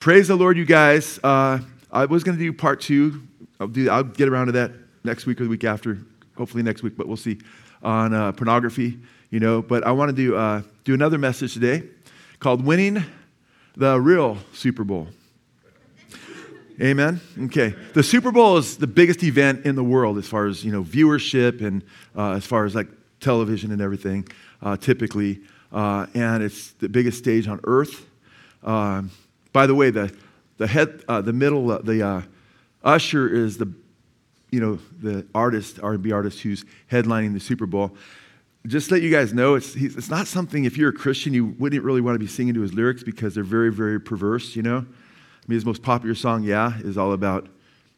Praise the Lord, you guys. Uh, I was going to do part two. I'll, do, I'll get around to that next week or the week after, hopefully next week, but we'll see, on uh, pornography, you know. But I want to do, uh, do another message today called Winning the Real Super Bowl. Amen. Okay. The Super Bowl is the biggest event in the world as far as you know viewership and uh, as far as like television and everything, uh, typically, uh, and it's the biggest stage on earth. Um, by the way, the the head, uh, the middle, uh, the uh, usher is the you know the artist, R&B artist who's headlining the Super Bowl. Just let you guys know, it's it's not something. If you're a Christian, you wouldn't really want to be singing to his lyrics because they're very very perverse. You know. I mean, his most popular song, Yeah, is all about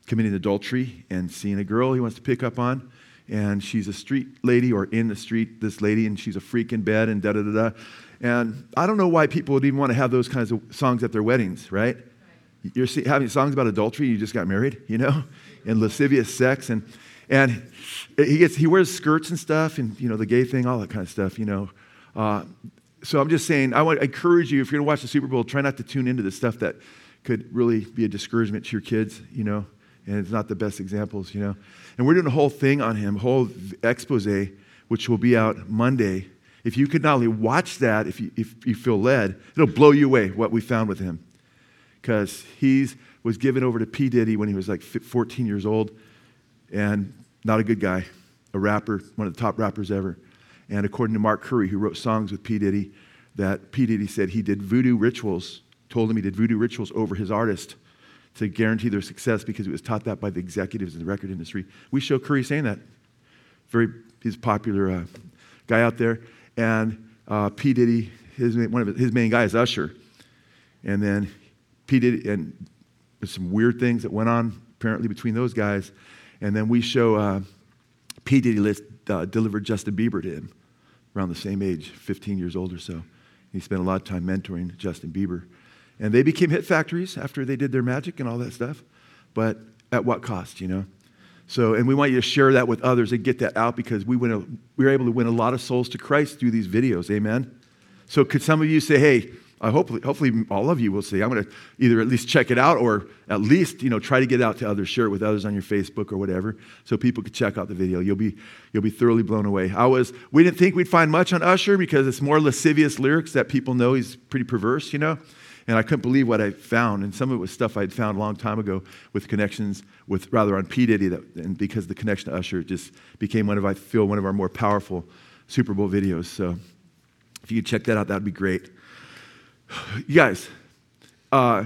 committing adultery and seeing a girl he wants to pick up on. And she's a street lady or in the street, this lady, and she's a freak in bed and da da da da. And I don't know why people would even want to have those kinds of songs at their weddings, right? You're having songs about adultery, you just got married, you know, and lascivious sex. And, and he, gets, he wears skirts and stuff, and, you know, the gay thing, all that kind of stuff, you know. Uh, so I'm just saying, I want to encourage you, if you're going to watch the Super Bowl, try not to tune into the stuff that could really be a discouragement to your kids, you know, and it's not the best examples, you know. And we're doing a whole thing on him, whole expose, which will be out Monday. If you could not only watch that, if you, if you feel led, it'll blow you away what we found with him. Because he was given over to P. Diddy when he was like 14 years old, and not a good guy, a rapper, one of the top rappers ever. And according to Mark Curry, who wrote songs with P. Diddy, that P. Diddy said he did voodoo rituals told him he did voodoo rituals over his artist to guarantee their success because he was taught that by the executives in the record industry. We show Curry saying that. Very, he's a popular uh, guy out there. And uh, P. Diddy, his, one of his main guys, Usher. And then P. Diddy, and some weird things that went on apparently between those guys. And then we show uh, P. Diddy list, uh, delivered Justin Bieber to him around the same age, 15 years old or so. He spent a lot of time mentoring Justin Bieber. And they became hit factories after they did their magic and all that stuff. But at what cost, you know? So, and we want you to share that with others and get that out because we, win a, we were able to win a lot of souls to Christ through these videos. Amen? So, could some of you say, hey, uh, hopefully, hopefully all of you will say, I'm going to either at least check it out or at least, you know, try to get out to others, share it with others on your Facebook or whatever so people could check out the video. You'll be, you'll be thoroughly blown away. I was, we didn't think we'd find much on Usher because it's more lascivious lyrics that people know he's pretty perverse, you know? And I couldn't believe what I found. And some of it was stuff I'd found a long time ago with connections with, rather on P. Diddy. That, and because the connection to Usher just became one of, I feel, one of our more powerful Super Bowl videos. So if you could check that out, that would be great. You guys, uh,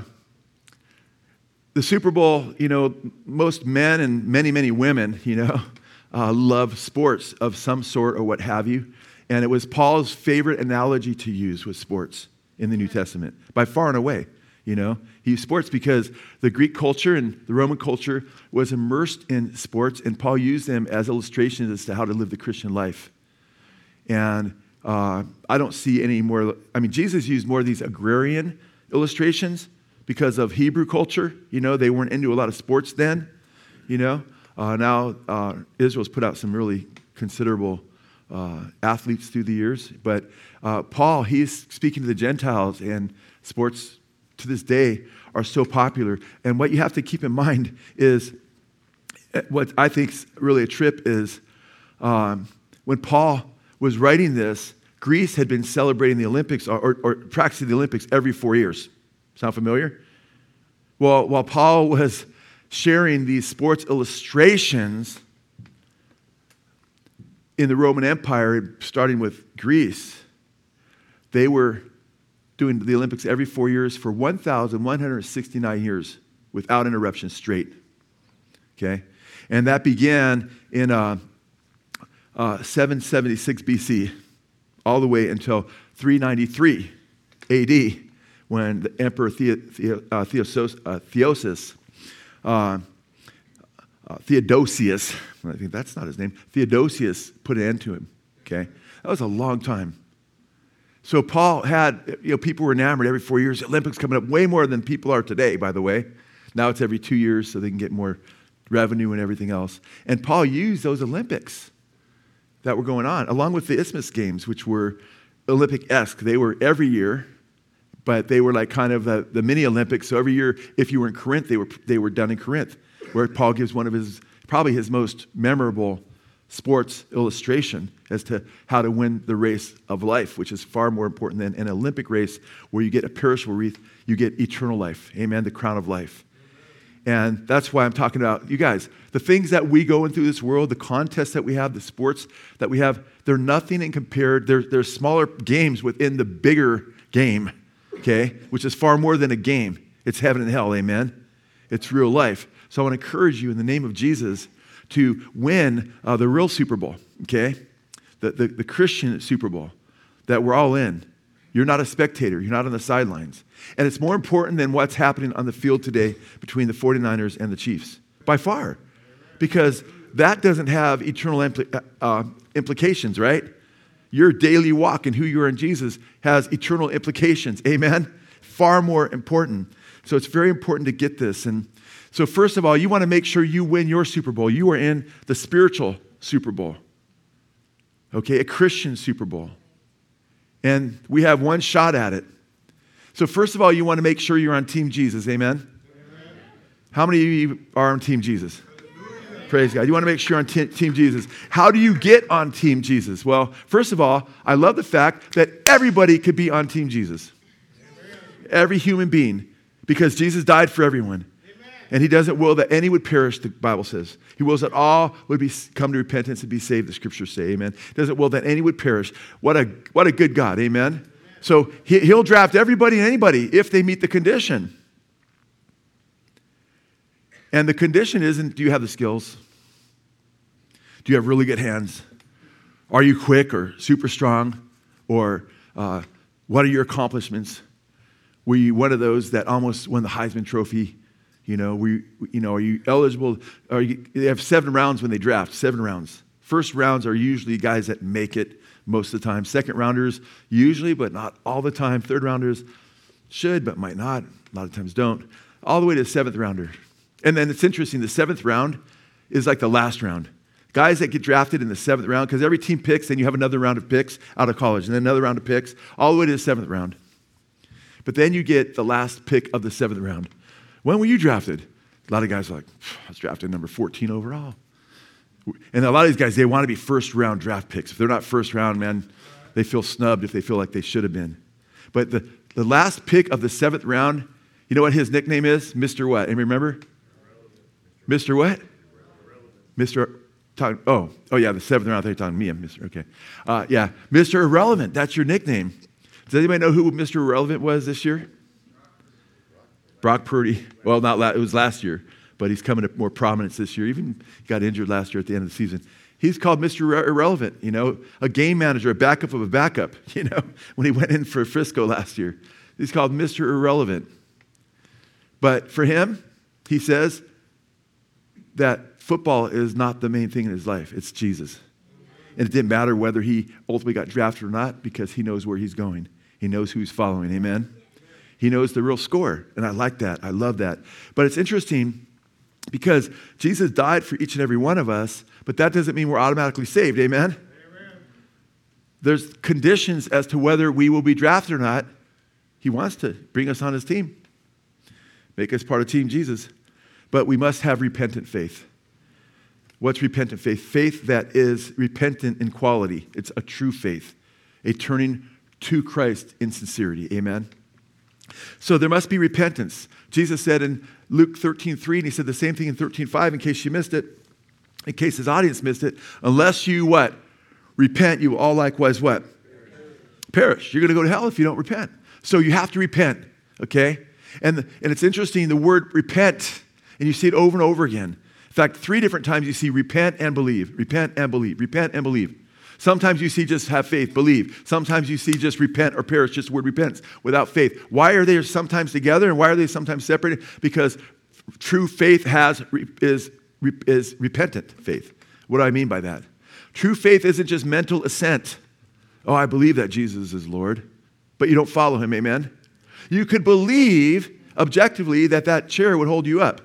the Super Bowl, you know, most men and many, many women, you know, uh, love sports of some sort or what have you. And it was Paul's favorite analogy to use with sports in the New Testament, by far and away. You know, he sports because the Greek culture and the Roman culture was immersed in sports, and Paul used them as illustrations as to how to live the Christian life. And uh, I don't see any more, I mean, Jesus used more of these agrarian illustrations because of Hebrew culture. You know, they weren't into a lot of sports then. You know, uh, now uh, Israel's put out some really considerable uh, athletes through the years. But uh, Paul, he's speaking to the Gentiles, and sports to this day are so popular. And what you have to keep in mind is eh, what I think is really a trip is um, when Paul was writing this, Greece had been celebrating the Olympics or, or, or practicing the Olympics every four years. Sound familiar? Well, while Paul was sharing these sports illustrations, in the Roman Empire, starting with Greece, they were doing the Olympics every four years for 1,169 years without interruption straight. Okay? And that began in uh, uh, 776 BC, all the way until 393 AD, when the Emperor the- the- uh, Theosos- uh, Theosis uh, I think that's not his name, Theodosius put an end to him. Okay? That was a long time. So Paul had, you know, people were enamored every four years. Olympics coming up way more than people are today, by the way. Now it's every two years so they can get more revenue and everything else. And Paul used those Olympics that were going on, along with the Isthmus Games, which were Olympic esque. They were every year, but they were like kind of the, the mini Olympics. So every year, if you were in Corinth, they were, they were done in Corinth, where Paul gives one of his, probably his most memorable sports illustration as to how to win the race of life, which is far more important than an Olympic race where you get a perishable wreath, you get eternal life. Amen, the crown of life. And that's why I'm talking about you guys. The things that we go in through this world, the contests that we have, the sports that we have, they're nothing in compared. They're, they're smaller games within the bigger game, okay, which is far more than a game. It's heaven and hell, amen? It's real life. So I want to encourage you in the name of Jesus to win uh, the real Super Bowl, okay? The, the, the Christian Super Bowl that we're all in. You're not a spectator, you're not on the sidelines. And it's more important than what's happening on the field today between the 49ers and the Chiefs, by far, because that doesn't have eternal impl- uh, uh, implications, right? Your daily walk and who you are in Jesus has eternal implications. Amen? Far more important. So it's very important to get this. And so, first of all, you want to make sure you win your Super Bowl. You are in the spiritual Super Bowl, okay? A Christian Super Bowl. And we have one shot at it. So, first of all, you want to make sure you're on Team Jesus. Amen? Amen. How many of you are on Team Jesus? Praise God. You want to make sure you're on Team Jesus. How do you get on Team Jesus? Well, first of all, I love the fact that everybody could be on Team Jesus. Amen. Every human being, because Jesus died for everyone. Amen. And he doesn't will that any would perish, the Bible says. He wills that all would be, come to repentance and be saved, the scriptures say. Amen. Doesn't will that any would perish. What a, what a good God. Amen. So he, he'll draft everybody and anybody if they meet the condition. And the condition isn't do you have the skills? Do you have really good hands? Are you quick or super strong? Or uh, what are your accomplishments? Were you one of those that almost won the Heisman Trophy? You know, we, you know, are you eligible? Are you, they have seven rounds when they draft, seven rounds. First rounds are usually guys that make it most of the time. Second rounders, usually, but not all the time. Third rounders should, but might not. A lot of times don't. All the way to the seventh rounder. And then it's interesting, the seventh round is like the last round. Guys that get drafted in the seventh round, because every team picks, then you have another round of picks out of college, and then another round of picks, all the way to the seventh round. But then you get the last pick of the seventh round. When were you drafted? A lot of guys are like, I was drafted number 14 overall. And a lot of these guys, they want to be first round draft picks. If they're not first round, man, they feel snubbed if they feel like they should have been. But the, the last pick of the seventh round, you know what his nickname is? Mr. What? Anybody remember? Mr. What? Mr. Talk, oh, oh yeah, the seventh round. They're talking me. I'm Mr. Okay, uh, yeah, Mr. Irrelevant. That's your nickname. Does anybody know who Mr. Irrelevant was this year? Brock Purdy. Well, not la- it was last year but he's coming to more prominence this year. Even got injured last year at the end of the season. He's called Mr. Irrelevant, you know, a game manager, a backup of a backup, you know, when he went in for Frisco last year. He's called Mr. Irrelevant. But for him, he says that football is not the main thing in his life, it's Jesus. And it didn't matter whether he ultimately got drafted or not because he knows where he's going. He knows who he's following. Amen? He knows the real score. And I like that. I love that. But it's interesting because Jesus died for each and every one of us, but that doesn't mean we're automatically saved. Amen? Amen? There's conditions as to whether we will be drafted or not. He wants to bring us on his team, make us part of Team Jesus. But we must have repentant faith. What's repentant faith? Faith that is repentant in quality. It's a true faith, a turning to Christ in sincerity. Amen? So there must be repentance. Jesus said in Luke 13, 3, and he said the same thing in 13, 5, in case you missed it, in case his audience missed it. Unless you what? Repent, you will all likewise what? Perish. You're going to go to hell if you don't repent. So you have to repent, okay? And, the, and it's interesting, the word repent, and you see it over and over again. In fact, three different times you see repent and believe, repent and believe, repent and believe. Sometimes you see just have faith, believe. Sometimes you see just repent or perish, just the word repentance without faith. Why are they sometimes together and why are they sometimes separated? Because true faith has, is, is repentant faith. What do I mean by that? True faith isn't just mental assent. Oh, I believe that Jesus is Lord, but you don't follow him, amen? You could believe objectively that that chair would hold you up.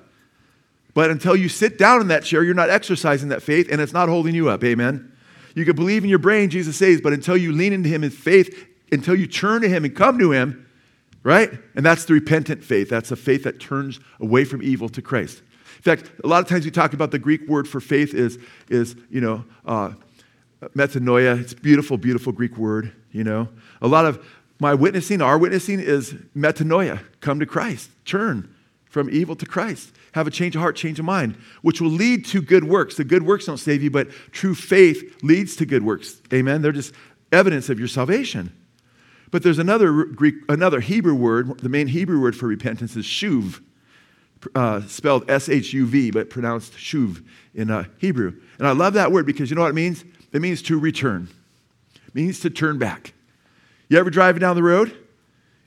But until you sit down in that chair, you're not exercising that faith and it's not holding you up, amen? You can believe in your brain, Jesus says, but until you lean into Him in faith, until you turn to Him and come to Him, right? And that's the repentant faith. That's a faith that turns away from evil to Christ. In fact, a lot of times we talk about the Greek word for faith is, is you know, uh, metanoia. It's beautiful, beautiful Greek word, you know. A lot of my witnessing, our witnessing is metanoia. Come to Christ. Turn from evil to Christ. Have a change of heart, change of mind, which will lead to good works. The good works don't save you, but true faith leads to good works. Amen. They're just evidence of your salvation. But there's another Greek, another Hebrew word. The main Hebrew word for repentance is shuv, uh, spelled S-H-U-V, but pronounced shuv in uh, Hebrew. And I love that word because you know what it means? It means to return. It means to turn back. You ever driving down the road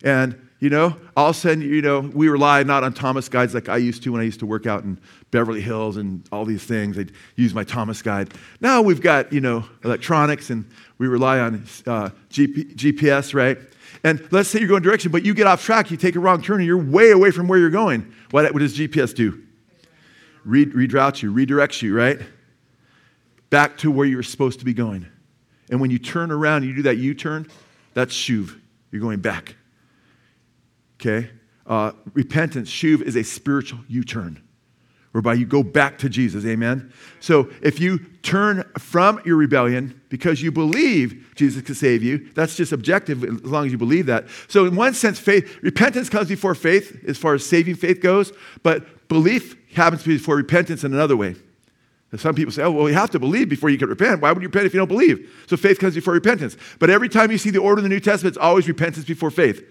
and you know, all of a sudden, you know, we rely not on Thomas guides like I used to when I used to work out in Beverly Hills and all these things. I'd use my Thomas guide. Now we've got, you know, electronics and we rely on uh, GP, GPS, right? And let's say you're going direction, but you get off track, you take a wrong turn, and you're way away from where you're going. What, what does GPS do? Re- reroutes you, redirects you, right? Back to where you're supposed to be going. And when you turn around, you do that U turn, that's shuv. You're going back okay? Uh, repentance, shuv, is a spiritual U turn whereby you go back to Jesus. Amen? So if you turn from your rebellion because you believe Jesus can save you, that's just objective as long as you believe that. So, in one sense, faith, repentance comes before faith as far as saving faith goes, but belief happens before repentance in another way. Some people say, oh, well, you have to believe before you can repent. Why would you repent if you don't believe? So faith comes before repentance. But every time you see the order in the New Testament, it's always repentance before faith.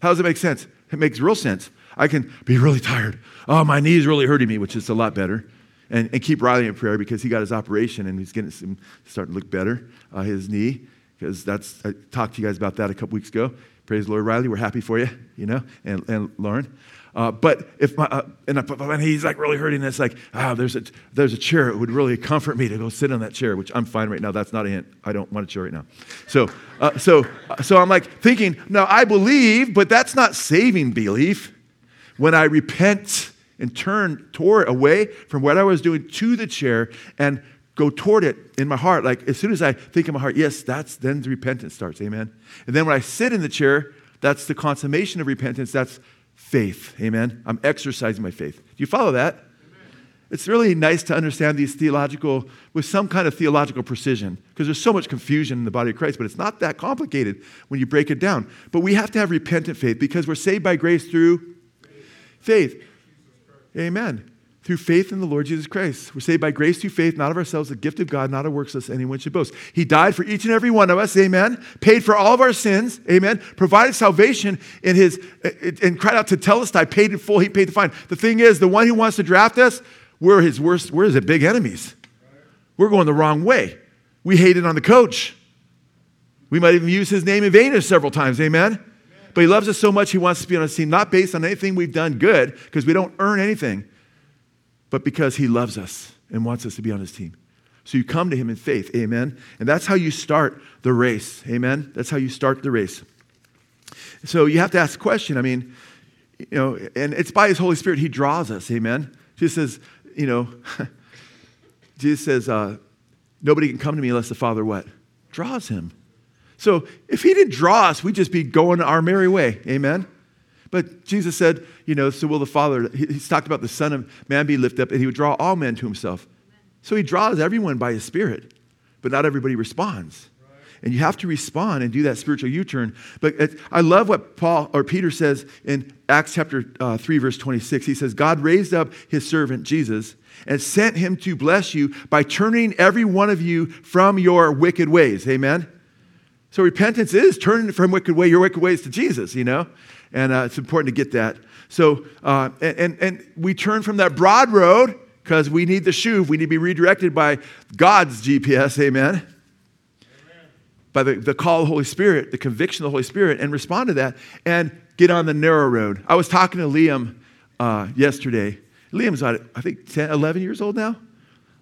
How does it make sense? It makes real sense. I can be really tired. Oh, my knee's really hurting me, which is a lot better. And, and keep Riley in prayer because he got his operation and he's getting some, starting to look better, uh, his knee, because that's, I talked to you guys about that a couple weeks ago. Praise the Lord, Riley. We're happy for you, you know, and, and Lauren. Uh, but if my, uh, and, and, he's like really hurting, it's like, ah, there's a, there's a chair. It would really comfort me to go sit on that chair, which I'm fine right now. That's not a hint. I don't want a chair right now. So, uh, so, uh, so I'm like thinking, no, I believe, but that's not saving belief. When I repent and turn toward away from what I was doing to the chair and go toward it in my heart, like as soon as I think in my heart, yes, that's then the repentance starts. Amen. And then when I sit in the chair, that's the consummation of repentance. That's faith. Amen. I'm exercising my faith. Do you follow that? It's really nice to understand these theological, with some kind of theological precision, because there's so much confusion in the body of Christ, but it's not that complicated when you break it down. But we have to have repentant faith because we're saved by grace through faith. Amen through faith in the Lord Jesus Christ. We're saved by grace through faith, not of ourselves, the gift of God, not of works, lest anyone should boast. He died for each and every one of us, amen. Paid for all of our sins, amen. Provided salvation in his, uh, and cried out to tell us, I paid in full, he paid the fine. The thing is, the one who wants to draft us, we're his worst, we're his big enemies. We're going the wrong way. We hated on the coach. We might even use his name in vain several times, amen. But he loves us so much, he wants to be on his team, not based on anything we've done good, because we don't earn anything but because he loves us and wants us to be on his team. So you come to him in faith, amen? And that's how you start the race, amen? That's how you start the race. So you have to ask the question, I mean, you know, and it's by his Holy Spirit he draws us, amen? Jesus says, you know, Jesus says, uh, nobody can come to me unless the Father what? Draws him. So if he didn't draw us, we'd just be going our merry way, amen? But Jesus said, you know, so will the Father, he's talked about the Son of Man be lifted up, and he would draw all men to himself. So he draws everyone by his Spirit, but not everybody responds. And you have to respond and do that spiritual U turn. But I love what Paul or Peter says in Acts chapter uh, 3, verse 26. He says, God raised up his servant Jesus and sent him to bless you by turning every one of you from your wicked ways. Amen? So repentance is turning from wicked way, your wicked ways to Jesus, you know? And uh, it's important to get that. So, uh, and, and we turn from that broad road because we need the shuv. We need to be redirected by God's GPS, amen? amen. By the, the call of the Holy Spirit, the conviction of the Holy Spirit, and respond to that and get on the narrow road. I was talking to Liam uh, yesterday. Liam's, I think, 10, 11 years old now.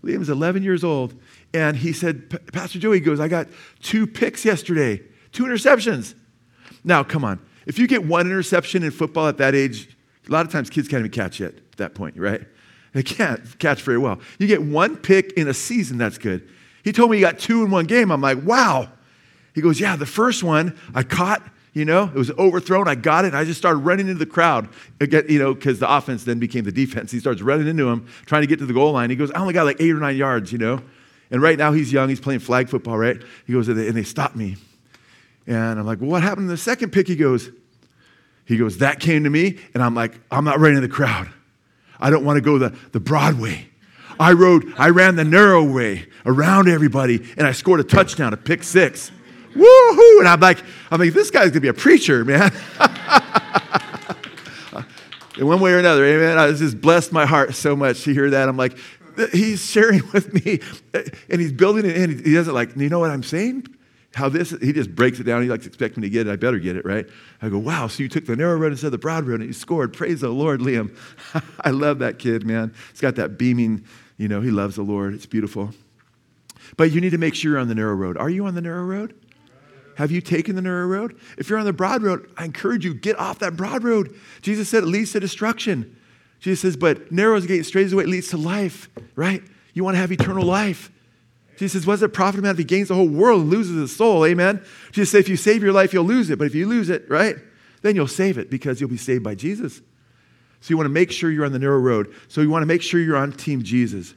Liam's 11 years old. And he said, Pastor Joey goes, I got two picks yesterday, two interceptions. Now, come on. If you get one interception in football at that age, a lot of times kids can't even catch it at that point, right? They can't catch very well. You get one pick in a season, that's good. He told me he got two in one game. I'm like, wow. He goes, yeah, the first one I caught You know, it was overthrown. I got it. And I just started running into the crowd. Again, you know, because the offense then became the defense. He starts running into him, trying to get to the goal line. He goes, I only got like eight or nine yards, you know. And right now he's young. He's playing flag football, right? He goes, and they, and they stop me. And I'm like, well, what happened in the second pick? He goes, he goes, that came to me. And I'm like, I'm not running in the crowd. I don't want to go the, the broad way. I rode, I ran the narrow way around everybody, and I scored a touchdown, a pick six. Woohoo! And I'm like, I'm like, this guy's gonna be a preacher, man. in one way or another, amen. I just blessed my heart so much to hear that. I'm like, he's sharing with me, and he's building it in. He doesn't like, you know what I'm saying? How this, he just breaks it down. He like expects me to get it. I better get it, right? I go, wow, so you took the narrow road instead of the broad road and you scored. Praise the Lord, Liam. I love that kid, man. He's got that beaming, you know, he loves the Lord. It's beautiful. But you need to make sure you're on the narrow road. Are you on the narrow road? Have you taken the narrow road? If you're on the broad road, I encourage you, get off that broad road. Jesus said it leads to destruction. Jesus says, but narrow is the gate, straight is the way, it leads to life, right? You want to have eternal life. Jesus says, what does it profit a man if he gains the whole world and loses his soul? Amen. Jesus says, if you save your life, you'll lose it. But if you lose it, right, then you'll save it because you'll be saved by Jesus. So you want to make sure you're on the narrow road. So you want to make sure you're on Team Jesus.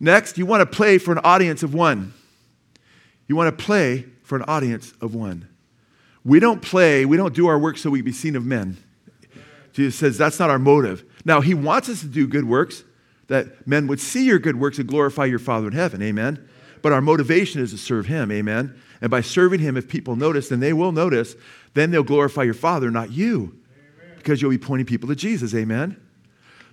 Next, you want to play for an audience of one. You want to play for an audience of one. We don't play, we don't do our work so we be seen of men. Jesus says that's not our motive. Now, He wants us to do good works, that men would see your good works and glorify your Father in heaven. Amen. But our motivation is to serve Him. Amen. And by serving Him, if people notice, then they will notice, then they'll glorify your Father, not you. Amen. Because you'll be pointing people to Jesus. Amen.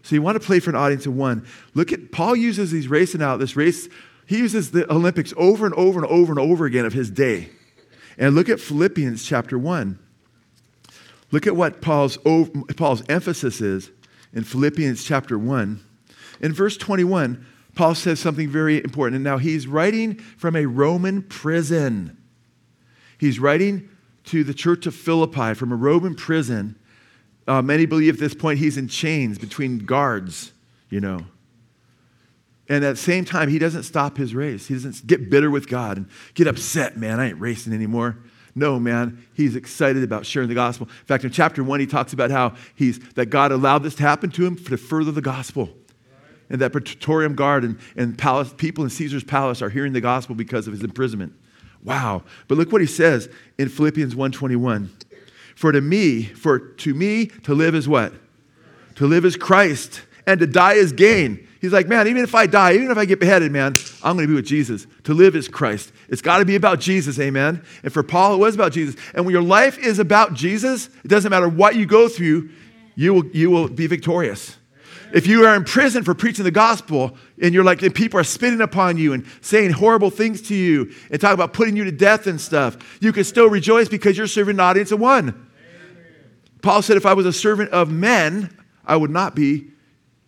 So you want to play for an audience of one. Look at Paul uses these racing out, this race he uses the Olympics over and over and over and over again of his day. And look at Philippians chapter 1. Look at what Paul's, Paul's emphasis is in Philippians chapter 1. In verse 21, Paul says something very important. And now he's writing from a Roman prison. He's writing to the church of Philippi from a Roman prison. Uh, many believe at this point he's in chains between guards, you know. And at the same time, he doesn't stop his race. He doesn't get bitter with God and get upset, man, I ain't racing anymore. No, man, he's excited about sharing the gospel. In fact, in chapter one, he talks about how he's that God allowed this to happen to him to further the gospel. And that Praetorium Guard and, and palace, people in Caesar's palace are hearing the gospel because of his imprisonment. Wow. But look what he says in Philippians 1:21. For to me, for to me to live is what? To live is Christ, and to die is gain. He's like, man, even if I die, even if I get beheaded, man, I'm going to be with Jesus. To live is Christ. It's got to be about Jesus, amen? And for Paul, it was about Jesus. And when your life is about Jesus, it doesn't matter what you go through, you will, you will be victorious. If you are in prison for preaching the gospel and you're like, and people are spitting upon you and saying horrible things to you and talk about putting you to death and stuff, you can still rejoice because you're serving an audience of one. Amen. Paul said, if I was a servant of men, I would not be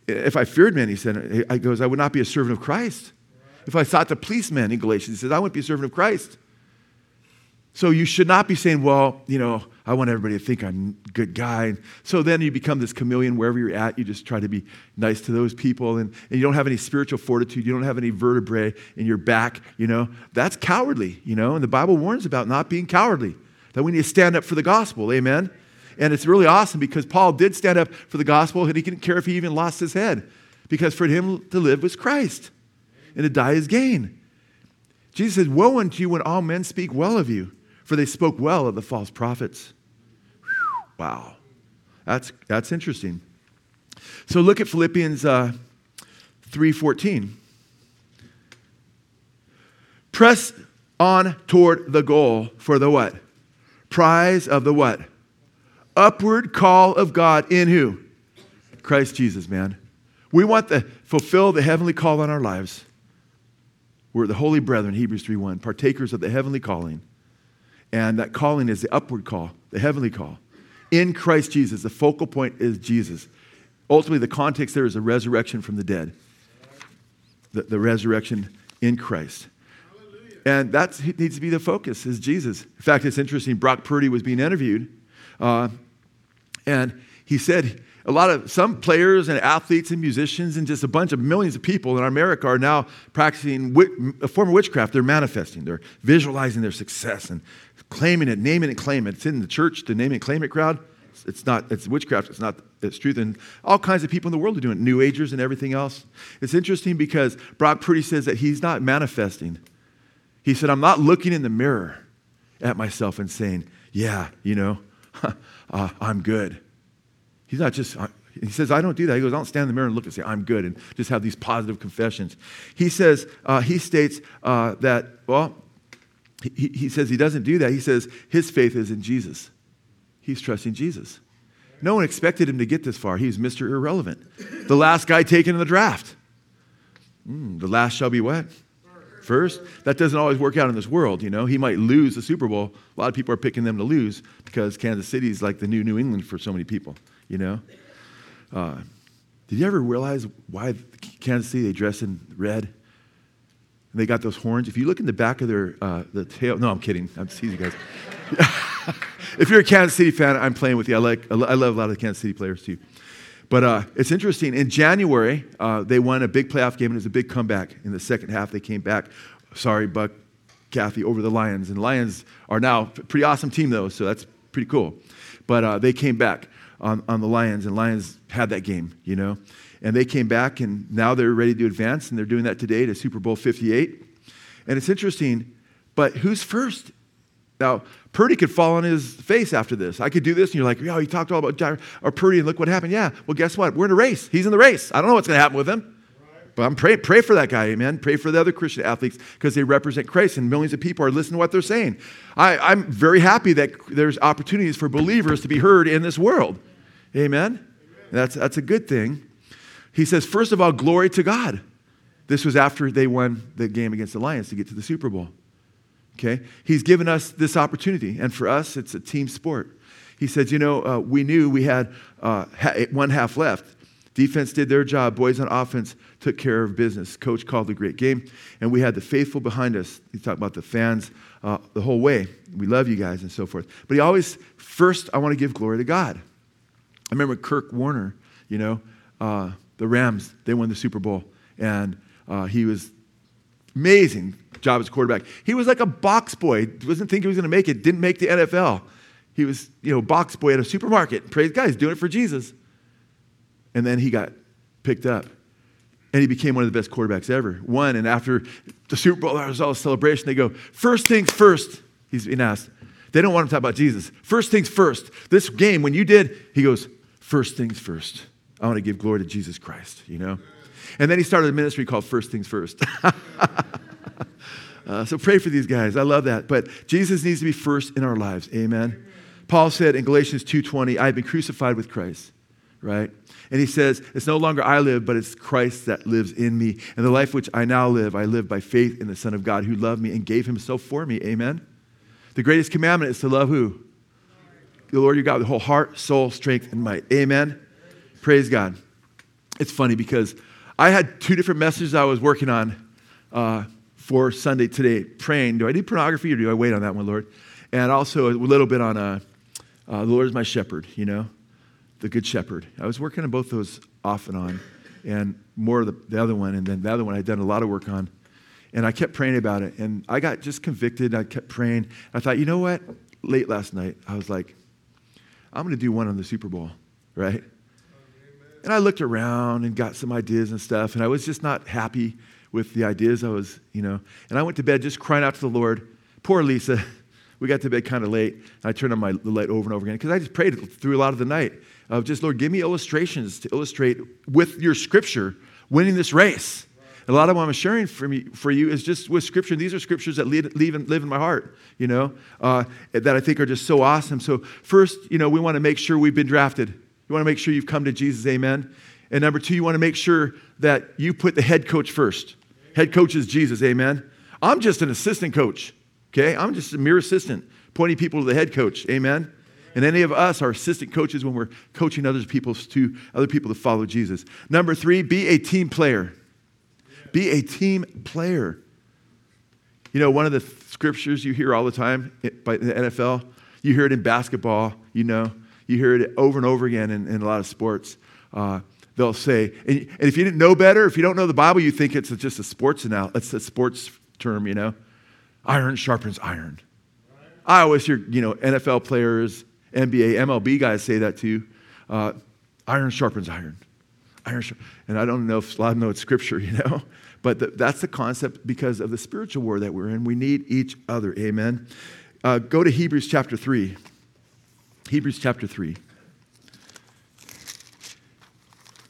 if I feared men, he said, I goes, I would not be a servant of Christ. If I sought to please men in Galatians, he says, I wouldn't be a servant of Christ. So you should not be saying, well, you know, I want everybody to think I'm a good guy. So then you become this chameleon wherever you're at. You just try to be nice to those people and, and you don't have any spiritual fortitude. You don't have any vertebrae in your back, you know. That's cowardly, you know. And the Bible warns about not being cowardly, that we need to stand up for the gospel. Amen. And it's really awesome because Paul did stand up for the gospel and he didn't care if he even lost his head because for him to live was Christ and to die is gain. Jesus said, Woe unto you when all men speak well of you, for they spoke well of the false prophets. Whew, wow. That's, that's interesting. So look at Philippians uh, 3.14. Press on toward the goal for the what? Prize of the what? upward call of God in who? Christ Jesus, man. We want to fulfill the heavenly call on our lives. We're the holy brethren, Hebrews 3:1, partakers of the heavenly calling. And that calling is the upward call, the heavenly call. In Christ Jesus, the focal point is Jesus. Ultimately, the context there is a resurrection from the dead. The, the resurrection in Christ. And that needs to be the focus, is Jesus. In fact, it's interesting. Brock Purdy was being interviewed, uh, and he said, a lot of some players and athletes and musicians and just a bunch of millions of people in America are now practicing a form of witchcraft. They're manifesting, they're visualizing their success and claiming it, naming it, claim it. It's in the church, the name it, claim it crowd. It's not, it's witchcraft, it's not, it's truth. And all kinds of people in the world are doing it, New Agers and everything else. It's interesting because Brock Purdy says that he's not manifesting. He said, I'm not looking in the mirror at myself and saying, yeah, you know, uh, I'm good. He's not just, uh, he says, I don't do that. He goes, I don't stand in the mirror and look and say, I'm good, and just have these positive confessions. He says, uh, he states uh, that, well, he, he says he doesn't do that. He says his faith is in Jesus. He's trusting Jesus. No one expected him to get this far. He's Mr. Irrelevant. The last guy taken in the draft. Mm, the last shall be what? First. That doesn't always work out in this world, you know. He might lose the Super Bowl. A lot of people are picking them to lose because Kansas City is like the new New England for so many people, you know. Uh, did you ever realize why Kansas City they dress in red? And they got those horns. If you look in the back of their uh, the tail, no, I'm kidding. I'm teasing you guys. if you're a Kansas City fan, I'm playing with you. I like I love a lot of the Kansas City players too. But uh, it's interesting. In January, uh, they won a big playoff game, and it was a big comeback. In the second half, they came back. Sorry, Buck, Kathy, over the Lions. And Lions are now a pretty awesome team, though, so that's pretty cool. But uh, they came back on, on the Lions, and Lions had that game, you know. And they came back, and now they're ready to advance, and they're doing that today to Super Bowl 58. And it's interesting, but who's first? Now, Purdy could fall on his face after this. I could do this, and you're like, yeah, he talked all about Jair, or Purdy, and look what happened. Yeah, well, guess what? We're in a race. He's in the race. I don't know what's going to happen with him. But I'm pray, pray for that guy, amen. Pray for the other Christian athletes because they represent Christ and millions of people are listening to what they're saying. I, I'm very happy that there's opportunities for believers to be heard in this world. Amen? Amen. That's, that's a good thing. He says, first of all, glory to God. This was after they won the game against the Lions to get to the Super Bowl. Okay? He's given us this opportunity, and for us, it's a team sport. He said, You know, uh, we knew we had uh, one half left. Defense did their job. Boys on offense took care of business. Coach called a great game, and we had the faithful behind us. He talked about the fans uh, the whole way. We love you guys and so forth. But he always, first, I want to give glory to God. I remember Kurt Warner, you know, uh, the Rams, they won the Super Bowl, and uh, he was amazing job as quarterback. He was like a box boy, wasn't thinking he was going to make it, didn't make the NFL. He was, you know, box boy at a supermarket. Praise God, he's doing it for Jesus. And then he got picked up. And he became one of the best quarterbacks ever. One, and after the Super Bowl, there was all a celebration. They go, first things first. He's being asked. They don't want him to talk about Jesus. First things first. This game, when you did, he goes, first things first. I want to give glory to Jesus Christ, you know? And then he started a ministry called First Things First. uh, so pray for these guys. I love that. But Jesus needs to be first in our lives. Amen. Paul said in Galatians 2:20, I have been crucified with Christ, right? And he says, It's no longer I live, but it's Christ that lives in me. And the life which I now live, I live by faith in the Son of God who loved me and gave himself for me. Amen. The greatest commandment is to love who? The Lord your God with whole heart, soul, strength, and might. Amen. Praise God. It's funny because I had two different messages I was working on uh, for Sunday today, praying. Do I do pornography or do I wait on that one, Lord? And also a little bit on uh, uh, the Lord is my shepherd, you know, the good shepherd. I was working on both those off and on, and more the, the other one, and then the other one I'd done a lot of work on. And I kept praying about it, and I got just convicted. I kept praying. I thought, you know what? Late last night, I was like, I'm going to do one on the Super Bowl, right? And I looked around and got some ideas and stuff, and I was just not happy with the ideas I was, you know. And I went to bed just crying out to the Lord. Poor Lisa. We got to bed kind of late. and I turned on my light over and over again because I just prayed through a lot of the night of just, Lord, give me illustrations to illustrate with your scripture winning this race. A lot of what I'm sharing for, me, for you is just with scripture. These are scriptures that live, in, live in my heart, you know, uh, that I think are just so awesome. So, first, you know, we want to make sure we've been drafted. You want to make sure you've come to Jesus, amen. And number two, you want to make sure that you put the head coach first. Head coach is Jesus, amen. I'm just an assistant coach, okay? I'm just a mere assistant, pointing people to the head coach, amen. And any of us are assistant coaches when we're coaching other people to other people to follow Jesus. Number three, be a team player. Be a team player. You know, one of the scriptures you hear all the time eh, by the NFL, you hear it in basketball, you know, you hear it over and over again in, in a lot of sports. Uh, they'll say, and, and, if you didn't know better, if you don't know the Bible, you think it's just a sports now. It's a sports term, you know. Iron sharpens iron. I always hear, you know, NFL players, NBA, MLB guys say that too. Uh, iron sharpens iron. Iron sharp. And I don't know if a lot of know it's scripture, you know, but the, that's the concept because of the spiritual war that we're in. We need each other. Amen. Uh, go to Hebrews chapter 3. Hebrews chapter 3.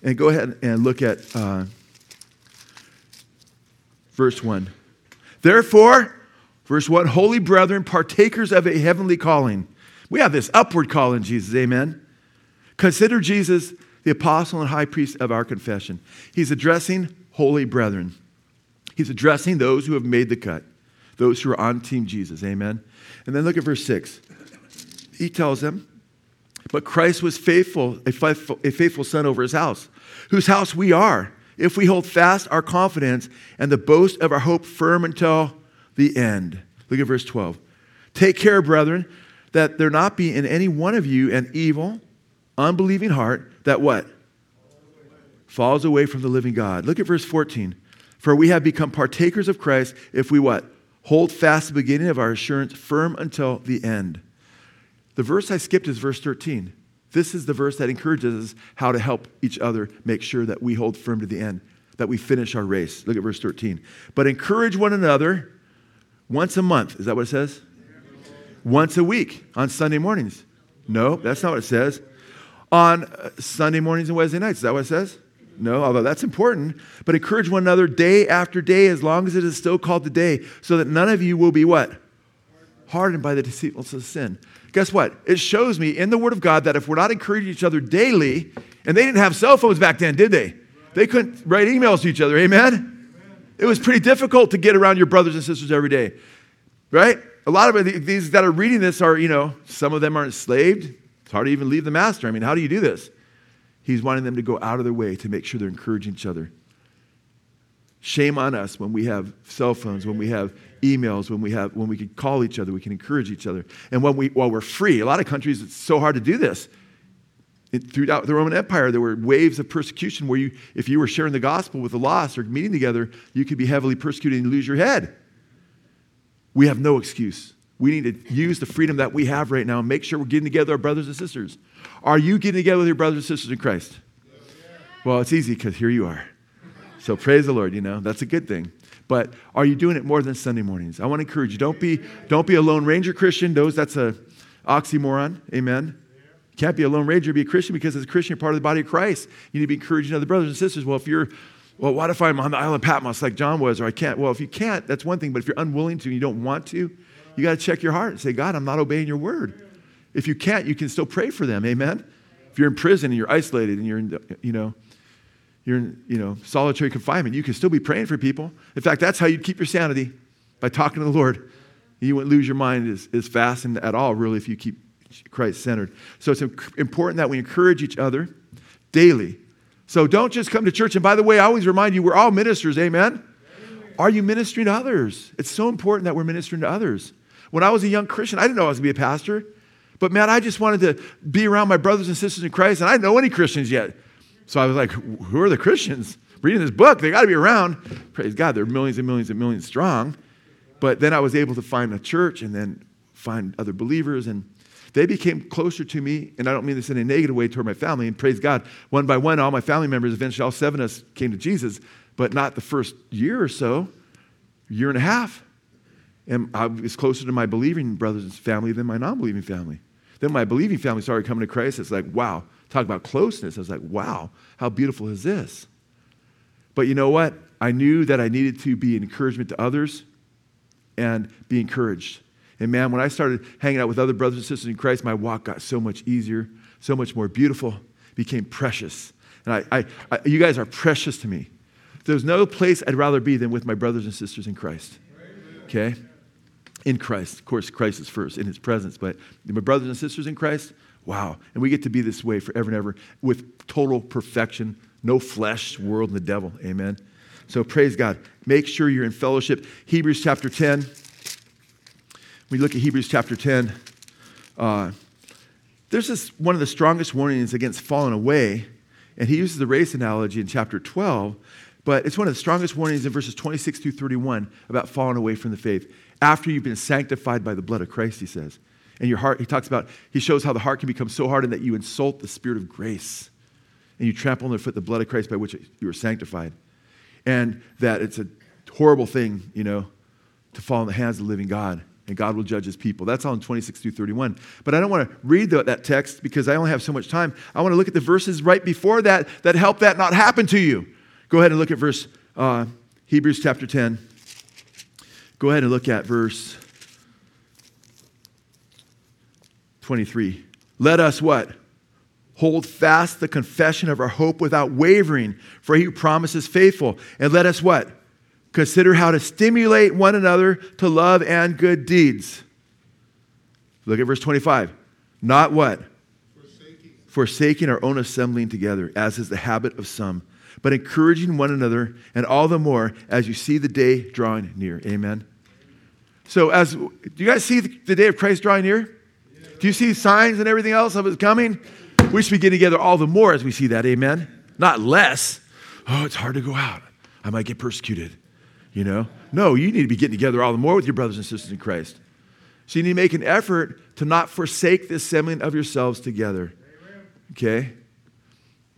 And go ahead and look at uh, verse 1. Therefore, verse 1 Holy brethren, partakers of a heavenly calling. We have this upward call in Jesus, amen. Consider Jesus the apostle and high priest of our confession. He's addressing holy brethren. He's addressing those who have made the cut, those who are on Team Jesus, amen. And then look at verse 6. He tells them, But Christ was faithful, a faithful, son over his house, whose house we are, if we hold fast our confidence and the boast of our hope firm until the end. Look at verse 12. Take care, brethren, that there not be in any one of you an evil, unbelieving heart that what? Falls away from the living God. Look at verse 14. For we have become partakers of Christ if we what? Hold fast the beginning of our assurance firm until the end. The verse I skipped is verse 13. This is the verse that encourages us how to help each other make sure that we hold firm to the end, that we finish our race. Look at verse 13. But encourage one another once a month. Is that what it says? Once a week on Sunday mornings. No, that's not what it says. On uh, Sunday mornings and Wednesday nights. Is that what it says? No, although that's important. But encourage one another day after day, as long as it is still called the day, so that none of you will be what? Hardened by the deceitfulness of sin. Guess what? It shows me in the Word of God that if we're not encouraging each other daily, and they didn't have cell phones back then, did they? They couldn't write emails to each other. Amen? It was pretty difficult to get around your brothers and sisters every day, right? A lot of these that are reading this are, you know, some of them are enslaved. It's hard to even leave the master. I mean, how do you do this? He's wanting them to go out of their way to make sure they're encouraging each other. Shame on us when we have cell phones, when we have emails, when we have when we can call each other, we can encourage each other. And when we while we're free, a lot of countries it's so hard to do this. It, throughout the Roman Empire, there were waves of persecution where you, if you were sharing the gospel with the lost or meeting together, you could be heavily persecuted and lose your head. We have no excuse. We need to use the freedom that we have right now and make sure we're getting together, our brothers and sisters. Are you getting together with your brothers and sisters in Christ? Well, it's easy because here you are. So praise the Lord, you know, that's a good thing. But are you doing it more than Sunday mornings? I want to encourage you. Don't be, don't be a Lone Ranger Christian. Those, that's a oxymoron. Amen. Can't be a Lone Ranger, be a Christian because as a Christian, you're part of the body of Christ. You need to be encouraging other brothers and sisters. Well, if you're, well, what if I'm on the island of Patmos like John was, or I can't? Well, if you can't, that's one thing. But if you're unwilling to and you don't want to, you got to check your heart and say, God, I'm not obeying your word. If you can't, you can still pray for them. Amen. If you're in prison and you're isolated and you're in, you know, you're in, you know, solitary confinement, you can still be praying for people. In fact, that's how you keep your sanity by talking to the Lord. You wouldn't lose your mind as, as fast and at all, really, if you keep Christ centered. So it's important that we encourage each other daily. So don't just come to church. And by the way, I always remind you, we're all ministers, amen? Are you ministering to others? It's so important that we're ministering to others. When I was a young Christian, I didn't know I was going to be a pastor. But man, I just wanted to be around my brothers and sisters in Christ, and I didn't know any Christians yet. So I was like, who are the Christians? Reading this book, they got to be around. Praise God, they're millions and millions and millions strong. But then I was able to find a church and then find other believers, and they became closer to me. And I don't mean this in a negative way toward my family. And praise God, one by one, all my family members, eventually all seven of us came to Jesus, but not the first year or so, year and a half. And I was closer to my believing brothers family than my non believing family. Then my believing family started coming to Christ. It's like, wow, talk about closeness. I was like, wow, how beautiful is this? But you know what? I knew that I needed to be encouragement to others and be encouraged. And man, when I started hanging out with other brothers and sisters in Christ, my walk got so much easier, so much more beautiful, became precious. And I, I, I you guys are precious to me. There's no place I'd rather be than with my brothers and sisters in Christ. Okay? in Christ. Of course, Christ is first in his presence, but my brothers and sisters in Christ, wow. And we get to be this way forever and ever with total perfection, no flesh, world, and the devil. Amen. So praise God. Make sure you're in fellowship. Hebrews chapter 10. We look at Hebrews chapter 10. Uh, there's this one of the strongest warnings against falling away, and he uses the race analogy in chapter 12, but it's one of the strongest warnings in verses 26 through 31 about falling away from the faith. after you've been sanctified by the blood of Christ, he says. And your heart, he talks about, he shows how the heart can become so hardened that you insult the spirit of grace and you trample underfoot the blood of Christ by which you are sanctified. And that it's a horrible thing, you know, to fall in the hands of the living God and God will judge his people. That's all in 26 through 31. But I don't want to read the, that text because I only have so much time. I want to look at the verses right before that that help that not happen to you. Go ahead and look at verse uh, Hebrews chapter 10. Go ahead and look at verse 23. Let us what? Hold fast the confession of our hope without wavering, for he who promises faithful. And let us what? Consider how to stimulate one another to love and good deeds. Look at verse 25. Not what? Forsaking. Forsaking our own assembling together, as is the habit of some, but encouraging one another, and all the more as you see the day drawing near. Amen. So, as do you guys see the day of Christ drawing near? Do you see signs and everything else of it coming? We should be getting together all the more as we see that. Amen. Not less. Oh, it's hard to go out. I might get persecuted you know? No, you need to be getting together all the more with your brothers and sisters in Christ. So you need to make an effort to not forsake the assembling of yourselves together. Okay?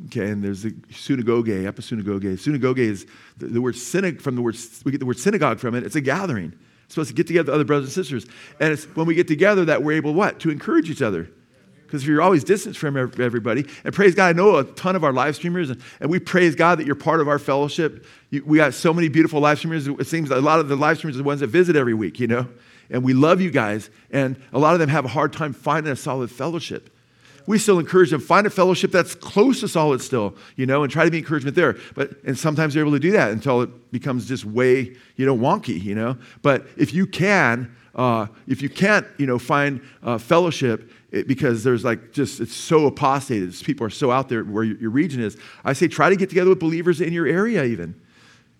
Okay, and there's the synagogue, episynagogue. Synagogue is the, the word synagogue from the word, we get the word synagogue from it. It's a gathering. Supposed to get together with other brothers and sisters. And it's when we get together that we're able what? To encourage each other. Because if you're always distant from everybody, and praise God, I know a ton of our live streamers, and, and we praise God that you're part of our fellowship. You, we got so many beautiful live streamers. It seems a lot of the live streamers are the ones that visit every week, you know? And we love you guys, and a lot of them have a hard time finding a solid fellowship. We still encourage them, find a fellowship that's close to solid still, you know, and try to be encouragement there. But and sometimes they're able to do that until it becomes just way, you know, wonky, you know. But if you can, uh, if you can't, you know, find uh, fellowship, it, because there's like just, it's so apostated. People are so out there where your, your region is. I say try to get together with believers in your area even.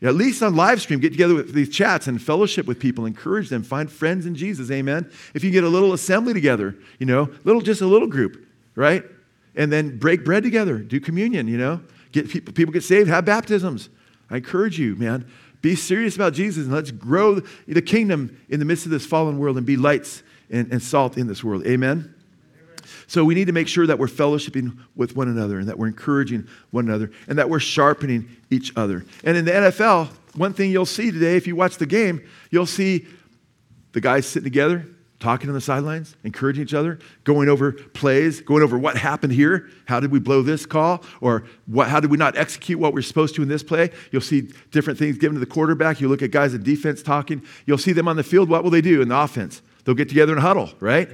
At least on live stream, get together with these chats and fellowship with people, encourage them, find friends in Jesus, amen. If you get a little assembly together, you know, little just a little group, right? And then break bread together, do communion, you know, get people, people get saved, have baptisms. I encourage you, man. Be serious about Jesus and let's grow the kingdom in the midst of this fallen world and be lights and, and salt in this world. Amen. So we need to make sure that we're fellowshipping with one another and that we're encouraging one another and that we're sharpening each other. And in the NFL, one thing you'll see today, if you watch the game, you'll see the guys sitting together, talking on the sidelines, encouraging each other, going over plays, going over what happened here. How did we blow this call? Or what, how did we not execute what we're supposed to in this play? You'll see different things given to the quarterback. You look at guys in defense talking. You'll see them on the field. What will they do in the offense? They'll get together and huddle, right?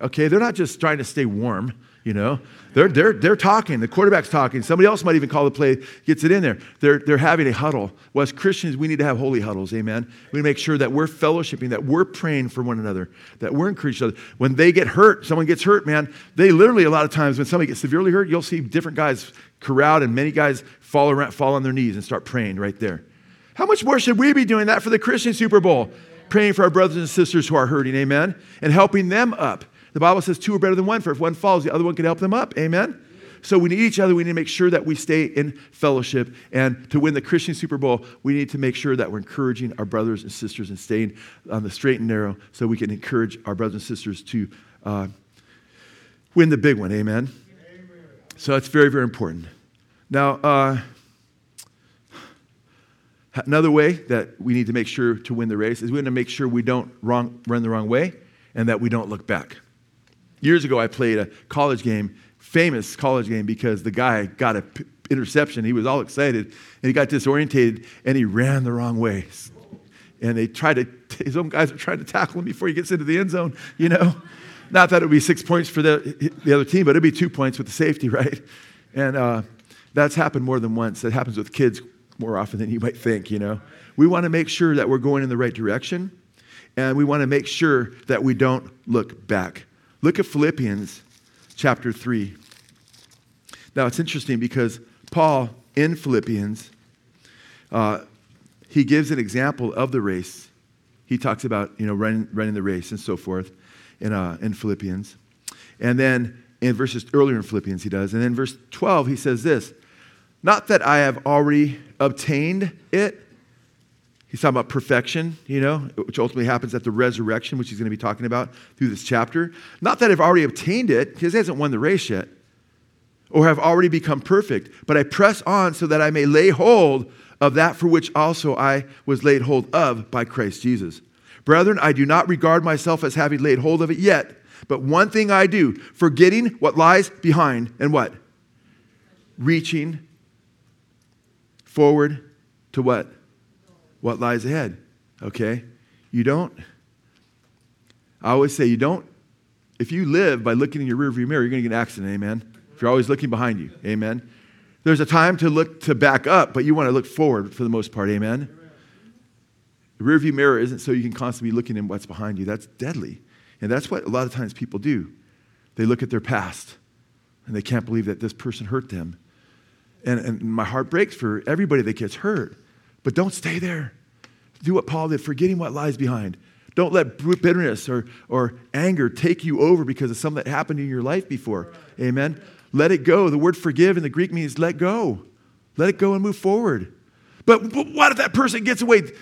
Okay, they're not just trying to stay warm, you know. They're, they're, they're talking. The quarterback's talking. Somebody else might even call the play, gets it in there. They're, they're having a huddle. Well, as Christians, we need to have holy huddles, amen. We need to make sure that we're fellowshipping, that we're praying for one another, that we're encouraging each other. When they get hurt, someone gets hurt, man, they literally, a lot of times, when somebody gets severely hurt, you'll see different guys corralled and many guys fall, around, fall on their knees and start praying right there. How much more should we be doing that for the Christian Super Bowl? Praying for our brothers and sisters who are hurting, amen, and helping them up the Bible says two are better than one, for if one falls, the other one can help them up. Amen? So we need each other. We need to make sure that we stay in fellowship. And to win the Christian Super Bowl, we need to make sure that we're encouraging our brothers and sisters and staying on the straight and narrow so we can encourage our brothers and sisters to uh, win the big one. Amen? Amen? So that's very, very important. Now, uh, another way that we need to make sure to win the race is we need to make sure we don't wrong, run the wrong way and that we don't look back. Years ago, I played a college game, famous college game, because the guy got an p- interception. He was all excited, and he got disorientated, and he ran the wrong way. And they tried to, his own guys are trying to tackle him before he gets into the end zone, you know? Not that it would be six points for the, the other team, but it'd be two points with the safety, right? And uh, that's happened more than once. That happens with kids more often than you might think, you know? We want to make sure that we're going in the right direction, and we want to make sure that we don't look back. Look at Philippians chapter 3. Now, it's interesting because Paul in Philippians, uh, he gives an example of the race. He talks about, you know, running, running the race and so forth in, uh, in Philippians. And then in verses earlier in Philippians, he does. And then verse 12, he says this Not that I have already obtained it. He's talking about perfection, you know, which ultimately happens at the resurrection, which he's going to be talking about through this chapter. Not that I've already obtained it, because he hasn't won the race yet, or have already become perfect, but I press on so that I may lay hold of that for which also I was laid hold of by Christ Jesus. Brethren, I do not regard myself as having laid hold of it yet, but one thing I do, forgetting what lies behind and what? Reaching forward to what? What lies ahead. Okay? You don't, I always say, you don't, if you live by looking in your rearview mirror, you're going to get an accident. Amen? If you're always looking behind you. Amen? There's a time to look to back up, but you want to look forward for the most part. Amen? The rearview mirror isn't so you can constantly be looking at what's behind you. That's deadly. And that's what a lot of times people do. They look at their past and they can't believe that this person hurt them. And, and my heart breaks for everybody that gets hurt. But don't stay there. Do what Paul did, forgetting what lies behind. Don't let bitterness or, or anger take you over because of something that happened in your life before. Amen. Let it go. The word forgive in the Greek means let go. Let it go and move forward. But, but what if that person gets away?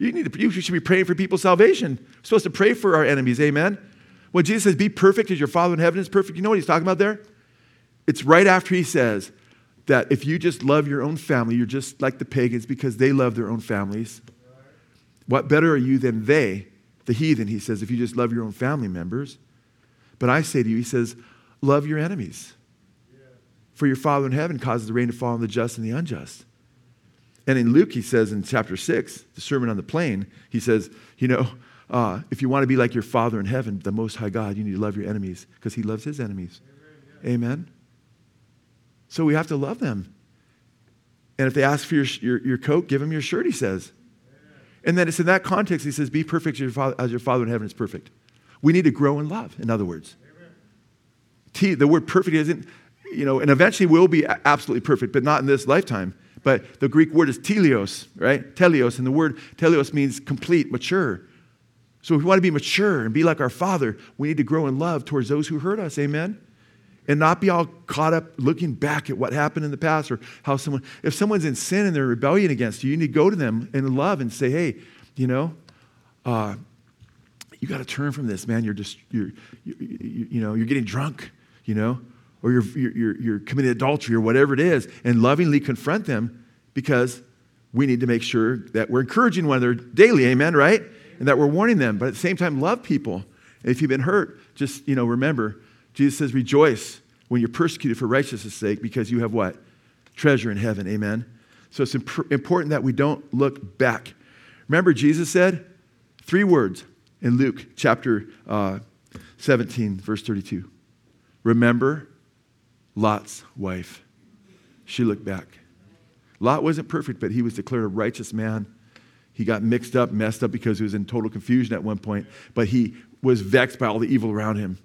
You, need to, you should be praying for people's salvation. We're supposed to pray for our enemies. Amen. When Jesus says, Be perfect as your Father in heaven is perfect, you know what he's talking about there? It's right after he says, that if you just love your own family, you're just like the pagans because they love their own families. What better are you than they, the heathen? He says, if you just love your own family members. But I say to you, he says, love your enemies. For your Father in heaven causes the rain to fall on the just and the unjust. And in Luke, he says in chapter 6, the Sermon on the Plain, he says, you know, uh, if you want to be like your Father in heaven, the Most High God, you need to love your enemies because he loves his enemies. Amen. Amen. So we have to love them. And if they ask for your, your, your coat, give them your shirt, he says. And then it's in that context, he says, Be perfect as your, father, as your Father in heaven is perfect. We need to grow in love, in other words. The word perfect isn't, you know, and eventually we'll be absolutely perfect, but not in this lifetime. But the Greek word is teleios, right? Teleios, and the word teleios means complete, mature. So if we want to be mature and be like our Father, we need to grow in love towards those who hurt us. Amen? And not be all caught up looking back at what happened in the past or how someone, if someone's in sin and they're rebellion against you, you need to go to them in love and say, hey, you know, uh, you got to turn from this, man. You're just, you're, you, you, you know, you're getting drunk, you know, or you're, you're, you're committing adultery or whatever it is, and lovingly confront them because we need to make sure that we're encouraging one another daily, amen, right? And that we're warning them, but at the same time, love people. If you've been hurt, just, you know, remember, Jesus says, rejoice when you're persecuted for righteousness' sake because you have what? Treasure in heaven. Amen. So it's imp- important that we don't look back. Remember, Jesus said three words in Luke chapter uh, 17, verse 32. Remember Lot's wife. She looked back. Lot wasn't perfect, but he was declared a righteous man. He got mixed up, messed up because he was in total confusion at one point, but he was vexed by all the evil around him.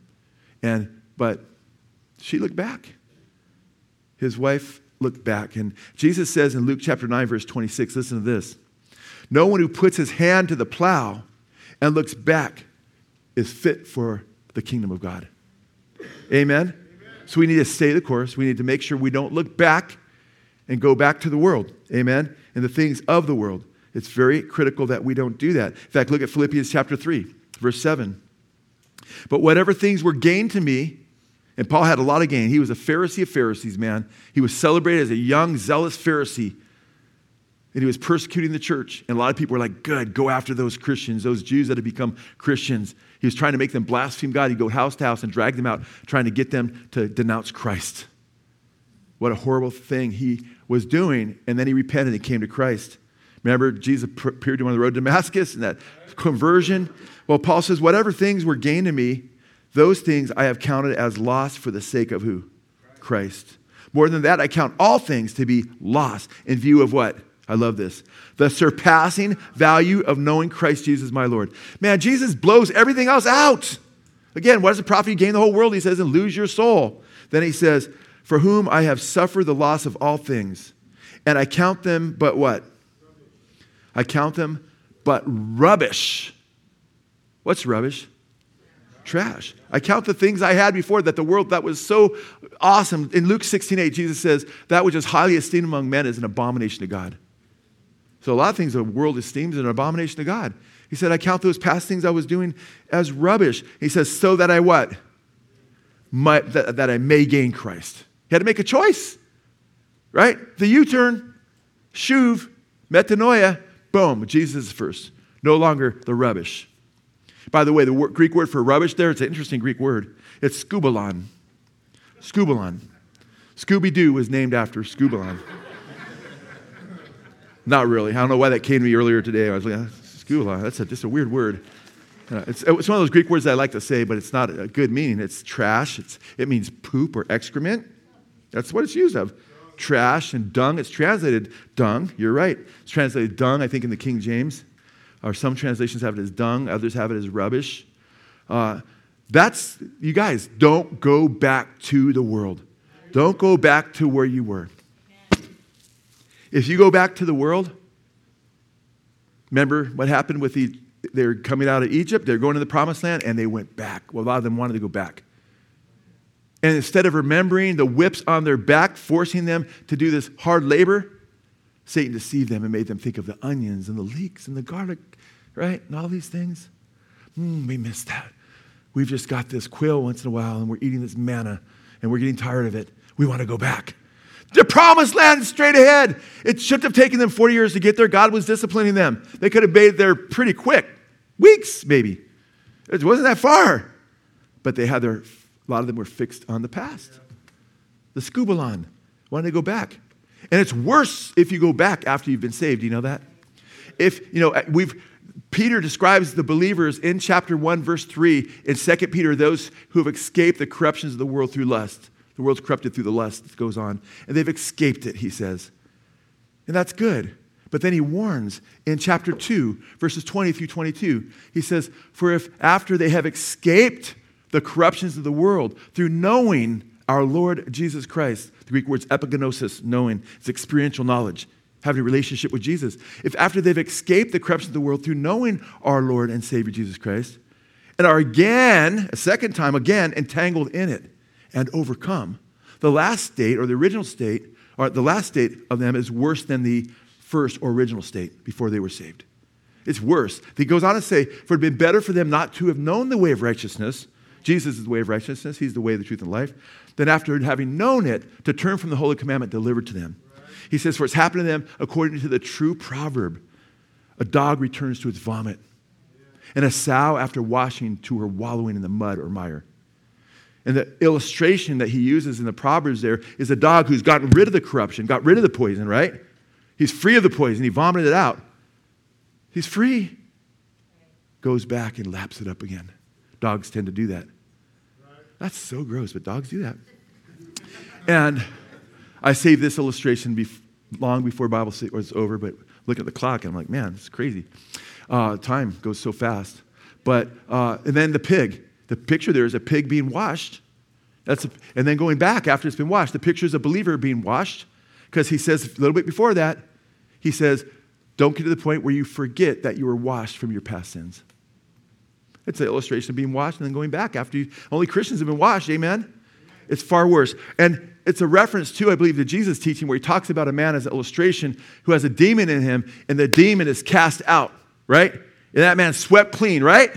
And but she looked back. His wife looked back. And Jesus says in Luke chapter 9, verse 26, listen to this. No one who puts his hand to the plow and looks back is fit for the kingdom of God. Amen? Amen? So we need to stay the course. We need to make sure we don't look back and go back to the world. Amen? And the things of the world. It's very critical that we don't do that. In fact, look at Philippians chapter 3, verse 7. But whatever things were gained to me, and Paul had a lot of gain. He was a Pharisee of Pharisees, man. He was celebrated as a young, zealous Pharisee. And he was persecuting the church. And a lot of people were like, good, go after those Christians, those Jews that had become Christians. He was trying to make them blaspheme God. He'd go house to house and drag them out, trying to get them to denounce Christ. What a horrible thing he was doing. And then he repented and came to Christ. Remember, Jesus appeared to him on the road to Damascus and that conversion. Well, Paul says, whatever things were gained to me, those things I have counted as loss for the sake of who? Christ. More than that, I count all things to be lost in view of what? I love this. The surpassing value of knowing Christ Jesus my Lord. Man, Jesus blows everything else out. Again, what does the profit gain the whole world? He says, and lose your soul. Then he says, For whom I have suffered the loss of all things, and I count them but what? I count them but rubbish. What's rubbish? Trash. I count the things I had before that the world that was so awesome. In Luke 16 8, Jesus says, That which is highly esteemed among men is an abomination to God. So a lot of things the world esteems an abomination to God. He said, I count those past things I was doing as rubbish. He says, so that I what? Might, that, that I may gain Christ. He had to make a choice, right? The U turn, shuv, metanoia, boom, Jesus is first. No longer the rubbish. By the way, the Greek word for rubbish there, it's an interesting Greek word. It's skubalon. Skubalon. Scooby Doo was named after Skubalon. Not really. I don't know why that came to me earlier today. I was like, Skubalon, that's a, just a weird word. It's, it's, one of those Greek words I like to say, but it's not a good meaning. It's trash. It's, it means poop or excrement. That's what it's used of. Trash and dung. It's translated dung. You're right. It's translated dung, I think, in the King James. Or some translations have it as dung, others have it as rubbish. Uh, that's, you guys, don't go back to the world. Don't go back to where you were. If you go back to the world, remember what happened with the, they're coming out of Egypt, they're going to the promised land, and they went back. Well, a lot of them wanted to go back. And instead of remembering the whips on their back, forcing them to do this hard labor, Satan deceived them and made them think of the onions and the leeks and the garlic, right? And all these things. Mm, we missed that. We've just got this quail once in a while and we're eating this manna and we're getting tired of it. We want to go back. The promised land is straight ahead. It shouldn't have taken them 40 years to get there. God was disciplining them. They could have made it there pretty quick. Weeks, maybe. It wasn't that far. But they had their, a lot of them were fixed on the past. The skubalon wanted to go back. And it's worse if you go back after you've been saved. Do you know that? If, you know, we've, Peter describes the believers in chapter 1, verse 3, in 2 Peter, those who have escaped the corruptions of the world through lust. The world's corrupted through the lust, it goes on. And they've escaped it, he says. And that's good. But then he warns in chapter 2, verses 20 through 22. He says, For if after they have escaped the corruptions of the world through knowing our Lord Jesus Christ, the Greek word's epignosis, knowing, it's experiential knowledge, having a relationship with Jesus. If after they've escaped the corruption of the world through knowing our Lord and Savior Jesus Christ, and are again, a second time, again entangled in it, and overcome. The last state, or the original state, or the last state of them is worse than the first or original state before they were saved. It's worse. He goes on to say, For it had been better for them not to have known the way of righteousness. Jesus is the way of righteousness, He's the way, the truth, and life. Than after having known it, to turn from the holy commandment delivered to them. He says, For it's happened to them according to the true proverb a dog returns to its vomit, and a sow after washing to her wallowing in the mud or mire. And the illustration that he uses in the Proverbs there is a dog who's gotten rid of the corruption, got rid of the poison, right? He's free of the poison. He vomited it out. He's free. Goes back and laps it up again. Dogs tend to do that. That's so gross, but dogs do that. And I saved this illustration bef- long before Bible was over, but look at the clock and I'm like, man, it's crazy. Uh, time goes so fast. But, uh, and then the pig. The picture there is a pig being washed. That's a, and then going back after it's been washed, the picture is a believer being washed because he says a little bit before that, he says, don't get to the point where you forget that you were washed from your past sins. It's an illustration of being washed and then going back after you. Only Christians have been washed, amen? It's far worse. And it's a reference to, I believe, to Jesus' teaching where he talks about a man as an illustration who has a demon in him and the demon is cast out, right? And that man swept clean, right?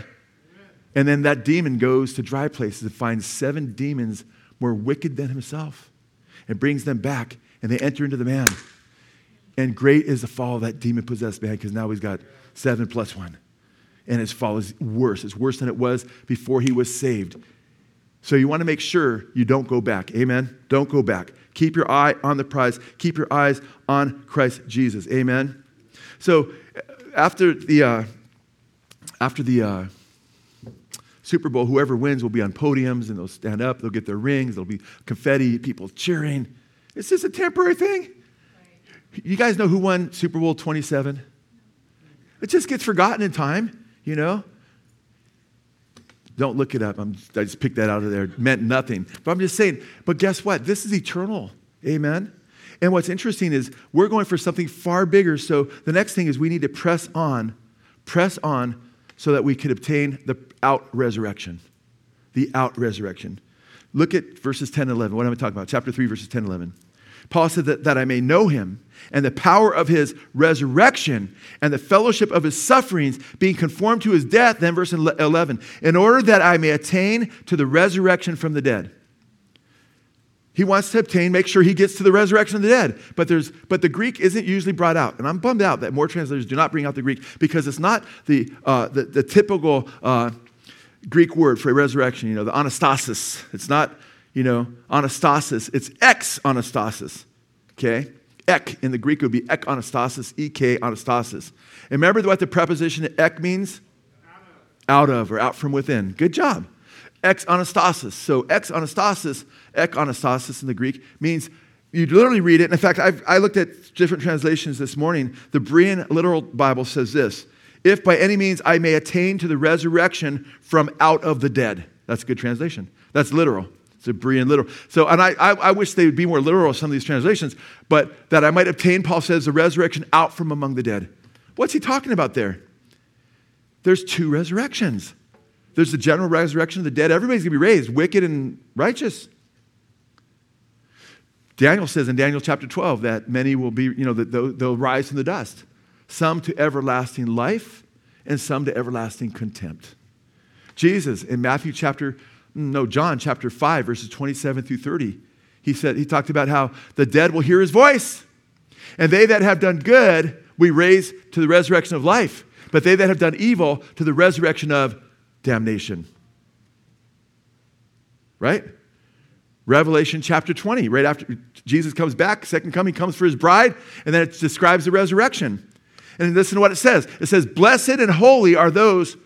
And then that demon goes to dry places and finds seven demons more wicked than himself and brings them back and they enter into the man. And great is the fall of that demon possessed man because now he's got seven plus one. And his fall is worse. It's worse than it was before he was saved. So you want to make sure you don't go back. Amen? Don't go back. Keep your eye on the prize. Keep your eyes on Christ Jesus. Amen? So after the, uh, after the, uh, Super Bowl, whoever wins will be on podiums and they'll stand up, they'll get their rings, there'll be confetti, people cheering. It's just a temporary thing. You guys know who won Super Bowl 27? It just gets forgotten in time, you know? Don't look it up. I'm, i just picked that out of there. It meant nothing. But I'm just saying, but guess what? This is eternal. Amen? And what's interesting is we're going for something far bigger. So the next thing is we need to press on, press on so that we could obtain the out resurrection. The out resurrection. Look at verses 10 and 11. What am I talking about? Chapter 3, verses 10 and 11. Paul said that, that I may know him and the power of his resurrection and the fellowship of his sufferings, being conformed to his death. Then, verse 11, in order that I may attain to the resurrection from the dead. He wants to obtain, make sure he gets to the resurrection of the dead. But, there's, but the Greek isn't usually brought out. And I'm bummed out that more translators do not bring out the Greek because it's not the, uh, the, the, typical uh, Greek word for a resurrection, you know, the anastasis. It's not, you know, anastasis. It's ex anastasis, okay? Ek in the Greek would be ek anastasis, ek anastasis. And remember what the preposition ek means? Out of, out of or out from within. Good job ex anastasis. So ex anastasis, ek anastasis in the Greek means you literally read it. And In fact, I've, i looked at different translations this morning. The Berean Literal Bible says this If by any means I may attain to the resurrection from out of the dead. That's a good translation. That's literal. It's a Berean literal. So, and I, I, I wish they would be more literal, some of these translations, but that I might obtain, Paul says, the resurrection out from among the dead. What's he talking about there? There's two resurrections. There's the general resurrection of the dead. Everybody's going to be raised, wicked and righteous. Daniel says in Daniel chapter 12 that many will be, you know, that they'll, they'll rise from the dust, some to everlasting life and some to everlasting contempt. Jesus in Matthew chapter, no, John chapter 5, verses 27 through 30, he said, he talked about how the dead will hear his voice, and they that have done good we raise to the resurrection of life, but they that have done evil to the resurrection of damnation. Right? Revelation chapter 20, right after Jesus comes back, second coming comes for his bride, and then it describes the resurrection. And listen to what it says it says, Blessed and holy are those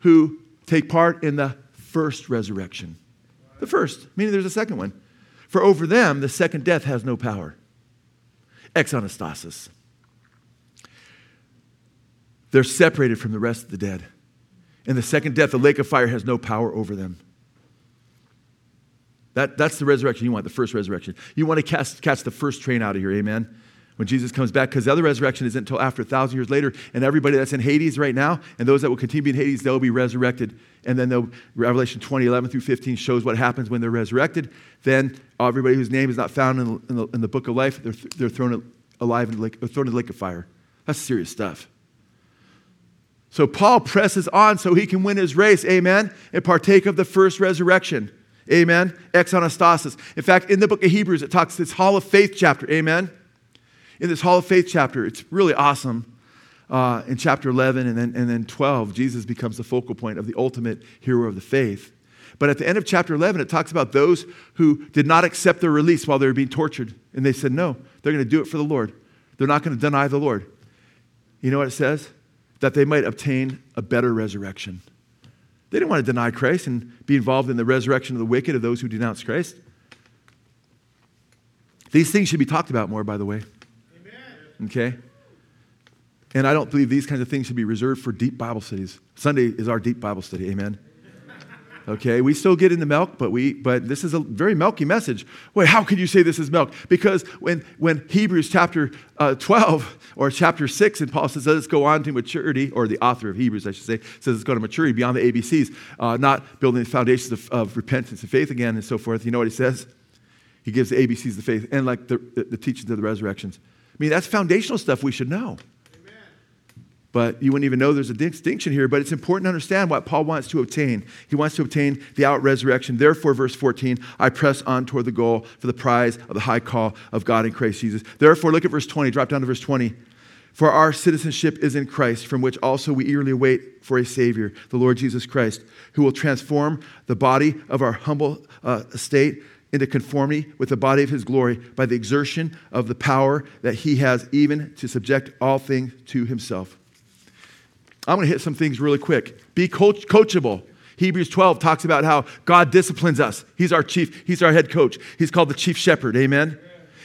who take part in the first resurrection. The first, meaning there's a second one. For over them, the second death has no power. Ex anastasis. They're separated from the rest of the dead. In the second death, the lake of fire has no power over them. That, that's the resurrection you want, the first resurrection. You want to catch the first train out of here, amen? When Jesus comes back, because the other resurrection isn't until after a thousand years later, and everybody that's in Hades right now, and those that will continue in Hades, they'll be resurrected. And then Revelation 20, 11 through 15 shows what happens when they're resurrected. Then everybody whose name is not found in the, in the, in the book of life, they're, they're thrown alive the lake, thrown in the lake of fire. That's serious stuff. So Paul presses on so he can win his race, amen, and partake of the first resurrection. Amen. Ex anastasis. In fact, in the book of Hebrews, it talks this Hall of Faith chapter. Amen. In this Hall of Faith chapter, it's really awesome. Uh, in chapter 11 and then, and then 12, Jesus becomes the focal point of the ultimate hero of the faith. But at the end of chapter 11, it talks about those who did not accept their release while they were being tortured. And they said, no, they're going to do it for the Lord. They're not going to deny the Lord. You know what it says? that they might obtain a better resurrection. They didn't want to deny Christ and be involved in the resurrection of the wicked, of those who denounce Christ. These things should be talked about more, by the way. Okay? And I don't believe these kinds of things should be reserved for deep Bible studies. Sunday is our deep Bible study. Amen. Okay, we still get into milk, but we but this is a very milky message. Wait, how can you say this is milk? Because when when Hebrews chapter uh, 12 or chapter 6 and Paul says let's go on to maturity, or the author of Hebrews, I should say, says it's going to maturity beyond the ABCs, uh, not building the foundations of, of, repentance and faith again and so forth. You know what he says? He gives the ABCs the faith and like the, the, the teachings of the resurrections. I mean, that's foundational stuff we should know but you wouldn't even know there's a distinction here. But it's important to understand what Paul wants to obtain. He wants to obtain the out resurrection. Therefore, verse 14, I press on toward the goal for the prize of the high call of God in Christ Jesus. Therefore, look at verse 20, drop down to verse 20. For our citizenship is in Christ, from which also we eagerly wait for a Savior, the Lord Jesus Christ, who will transform the body of our humble uh, estate into conformity with the body of his glory by the exertion of the power that he has, even to subject all things to himself. I'm going to hit some things really quick. Be coach- coachable. Hebrews 12 talks about how God disciplines us. He's our chief, He's our head coach. He's called the chief shepherd. Amen?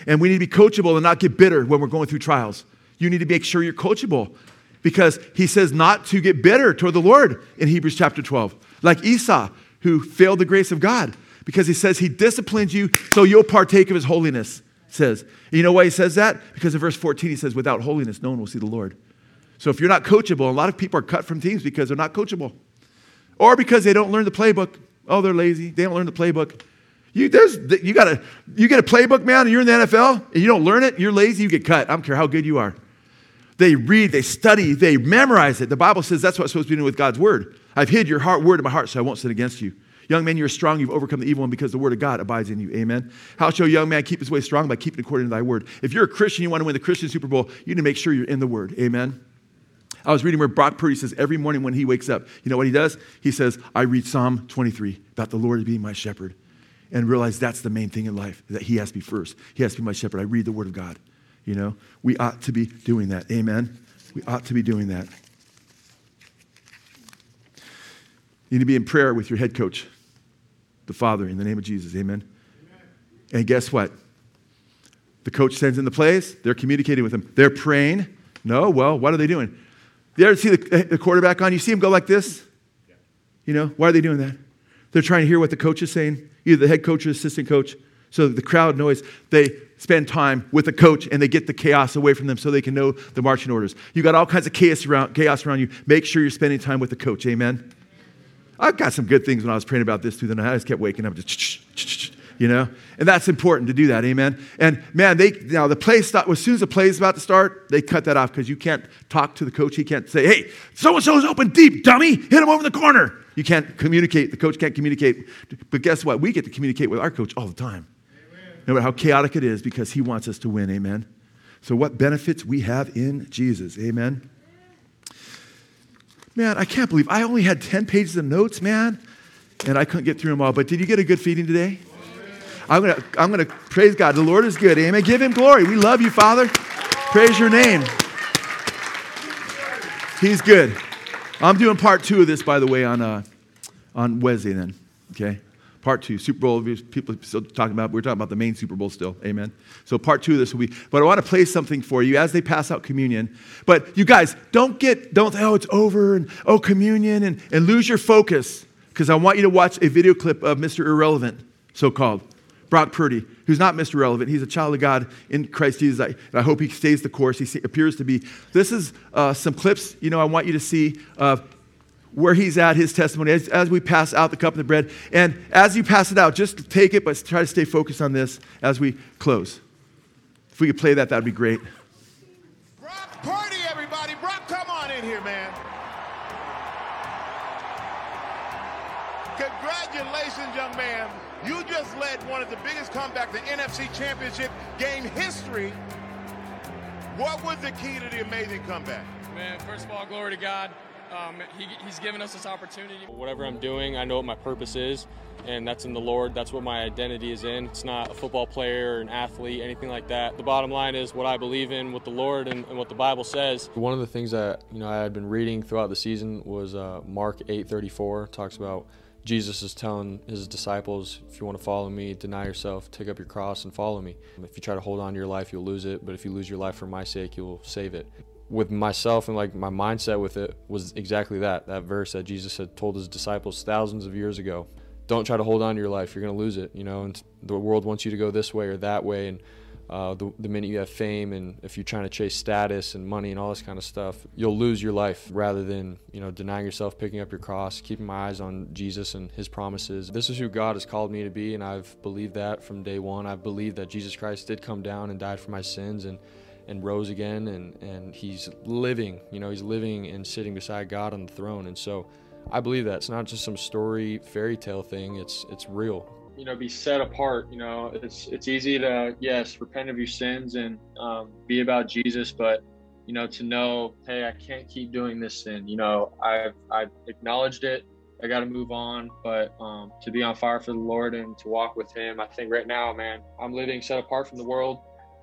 And we need to be coachable and not get bitter when we're going through trials. You need to make sure you're coachable because He says not to get bitter toward the Lord in Hebrews chapter 12. Like Esau, who failed the grace of God because He says He disciplines you so you'll partake of His holiness. Says. you know why He says that? Because in verse 14 He says, without holiness, no one will see the Lord. So if you're not coachable, a lot of people are cut from teams because they're not coachable or because they don't learn the playbook. Oh, they're lazy. They don't learn the playbook. You, there's, you, got a, you get a playbook, man, and you're in the NFL, and you don't learn it, you're lazy, you get cut. I don't care how good you are. They read, they study, they memorize it. The Bible says that's what's supposed to be doing with God's word. I've hid your heart, word in my heart so I won't sin against you. Young man, you're strong. You've overcome the evil one because the word of God abides in you. Amen. How shall a young man keep his way strong? By keeping according to thy word. If you're a Christian, you want to win the Christian Super Bowl, you need to make sure you're in the word. Amen. I was reading where Brock Purdy says every morning when he wakes up, you know what he does? He says, I read Psalm 23 about the Lord being my shepherd and realize that's the main thing in life, that he has to be first. He has to be my shepherd. I read the word of God. You know, we ought to be doing that. Amen. We ought to be doing that. You need to be in prayer with your head coach, the Father, in the name of Jesus. Amen. Amen. And guess what? The coach sends in the plays, they're communicating with him. They're praying. No, well, what are they doing? You ever see the, eh, the quarterback on? You see him go like this? You know, why are they doing that? They're trying to hear what the coach is saying, either the head coach or assistant coach. So the crowd noise, they spend time with the coach and they get the chaos away from them so they can know the marching orders. You got all kinds of chaos around, chaos around you. Make sure you're spending time with the coach. Amen. I've got some good things when I was praying about this through the night. I just kept waking up, just you know, and that's important to do that. Amen. And man, they now the play start as soon as the play is about to start, they cut that off because you can't talk to the coach. He can't say, "Hey, so and so's open deep, dummy, hit him over the corner." You can't communicate. The coach can't communicate. But guess what? We get to communicate with our coach all the time no matter how chaotic it is, because He wants us to win. Amen. So, what benefits we have in Jesus. Amen. Man, I can't believe I only had 10 pages of notes, man, and I couldn't get through them all. But did you get a good feeding today? I'm going to I'm to praise God. The Lord is good. Amen. Give Him glory. We love you, Father. Praise your name. He's good. I'm doing part two of this, by the way, on, uh, on Wednesday then. Okay? Part two, Super Bowl, people still talking about, we're talking about the main Super Bowl still, amen. So part two of this will be, but I want to play something for you as they pass out communion. But you guys, don't get, don't oh, it's over and oh, communion and, and lose your focus because I want you to watch a video clip of Mr. Irrelevant, so called, Brock Purdy, who's not Mr. Relevant. He's a child of God in Christ Jesus. I, I hope he stays the course. He appears to be. This is uh, some clips, you know, I want you to see of where he's at, his testimony, as, as we pass out the cup and the bread. And as you pass it out, just take it, but try to stay focused on this as we close. If we could play that, that would be great. Brock Purdy, everybody. Brock, come on in here, man. Congratulations, young man. You just led one of the biggest comebacks in NFC Championship game history. What was the key to the amazing comeback? Man, first of all, glory to God. Um, he, he's given us this opportunity. Whatever I'm doing, I know what my purpose is, and that's in the Lord. That's what my identity is in. It's not a football player or an athlete, anything like that. The bottom line is what I believe in, what the Lord and, and what the Bible says. One of the things that you know I had been reading throughout the season was uh, Mark 8:34 talks about Jesus is telling his disciples, if you want to follow me, deny yourself, take up your cross, and follow me. If you try to hold on to your life, you'll lose it, but if you lose your life for my sake, you'll save it with myself and like my mindset with it was exactly that that verse that jesus had told his disciples thousands of years ago. Don't try to hold on to your life. You're going to lose it you know and the world wants you to go this way or that way. And uh, the, the minute you have fame and if you're trying to chase status and money and all this kind of stuff you'll lose your life rather than you know denying yourself picking up your cross keeping my eyes on jesus and his promises. This is who god has called me to be and i've believed that from day one. I've believed that jesus christ did come down and died for my sins and and rose again and, and he's living, you know, he's living and sitting beside God on the throne. And so I believe that it's not just some story fairy tale thing, it's it's real. You know, be set apart, you know, it's it's easy to yes, repent of your sins and um, be about Jesus, but you know, to know, hey, I can't keep doing this sin. You know, I've I've acknowledged it. I got to move on, but um, to be on fire for the Lord and to walk with Him, I think right now, man, I'm living set apart from the world.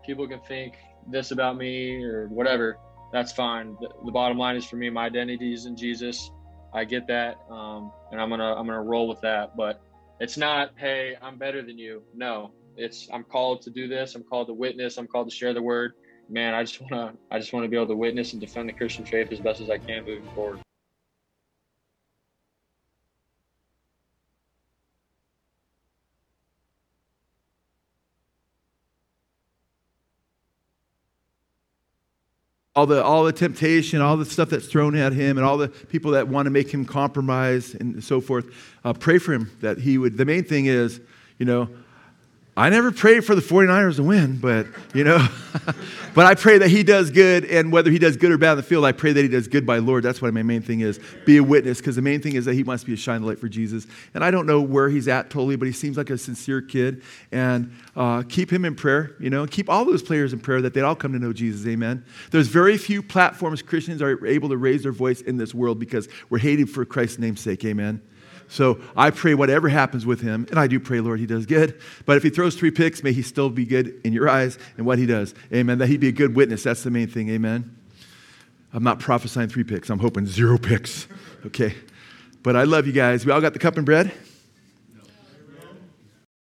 People can think, this about me or whatever, that's fine. The, the, bottom line is for me, my identity is in Jesus. I get that, um, and I'm gonna I'm gonna roll with that. But it's not, hey, I'm better than you. No, it's I'm called to do this. I'm called to witness. I'm called to share the word. Man, I just wanna I just wanna be able to witness and defend the Christian faith as best as I can moving forward. All the all the temptation, all the stuff that's thrown at him, and all the people that want to make him compromise and so forth. Uh, pray for him that he would. The main thing is, you know, I never pray for the 49ers to win, but, you know, but I pray that he does good, and whether he does good or bad in the field, I pray that he does good by Lord. That's what my main thing is. Be a witness, because the main thing is that he wants to be a shining light for Jesus. And I don't know where he's at totally, but he seems like a sincere kid. And uh, keep him in prayer, you know, keep all those players in prayer that they'd all come to know Jesus. Amen. There's very few platforms Christians are able to raise their voice in this world because we're hated for Christ's name's sake. Amen. So I pray whatever happens with him, and I do pray, Lord, he does good. But if he throws three picks, may he still be good in your eyes and what he does. Amen. That he be a good witness. That's the main thing. Amen. I'm not prophesying three picks. I'm hoping zero picks. Okay. But I love you guys. We all got the cup and bread.